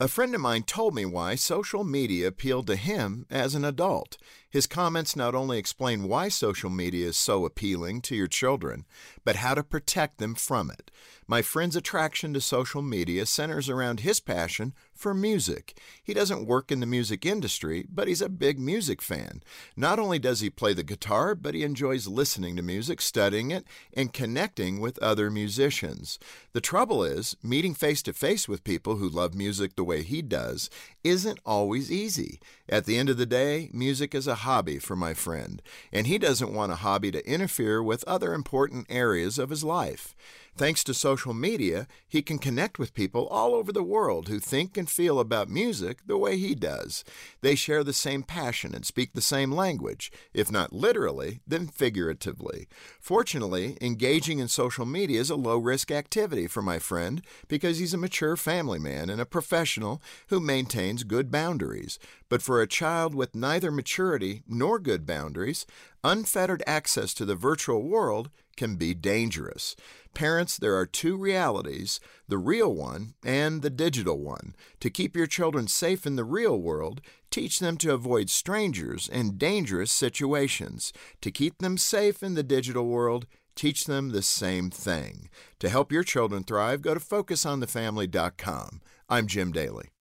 A friend of mine told me why social media appealed to him as an adult. His comments not only explain why social media is so appealing to your children, but how to protect them from it. My friend's attraction to social media centers around his passion for music. He doesn't work in the music industry, but he's a big music fan. Not only does he play the guitar, but he enjoys listening to music, studying it, and connecting with other musicians. The trouble is, meeting face to face with people who love music the way he does isn't always easy. At the end of the day, music is a hobby for my friend, and he doesn't want a hobby to interfere with other important areas of his life. Thanks to social media, he can connect with people all over the world who think and feel about music the way he does. They share the same passion and speak the same language, if not literally, then figuratively. Fortunately, engaging in social media is a low risk activity for my friend because he's a mature family man and a professional who maintains good boundaries. But for a child with neither maturity nor good boundaries, unfettered access to the virtual world can be dangerous. Parents, there are two realities the real one and the digital one. To keep your children safe in the real world, teach them to avoid strangers and dangerous situations. To keep them safe in the digital world, teach them the same thing. To help your children thrive, go to focusonthefamily.com. I'm Jim Daly.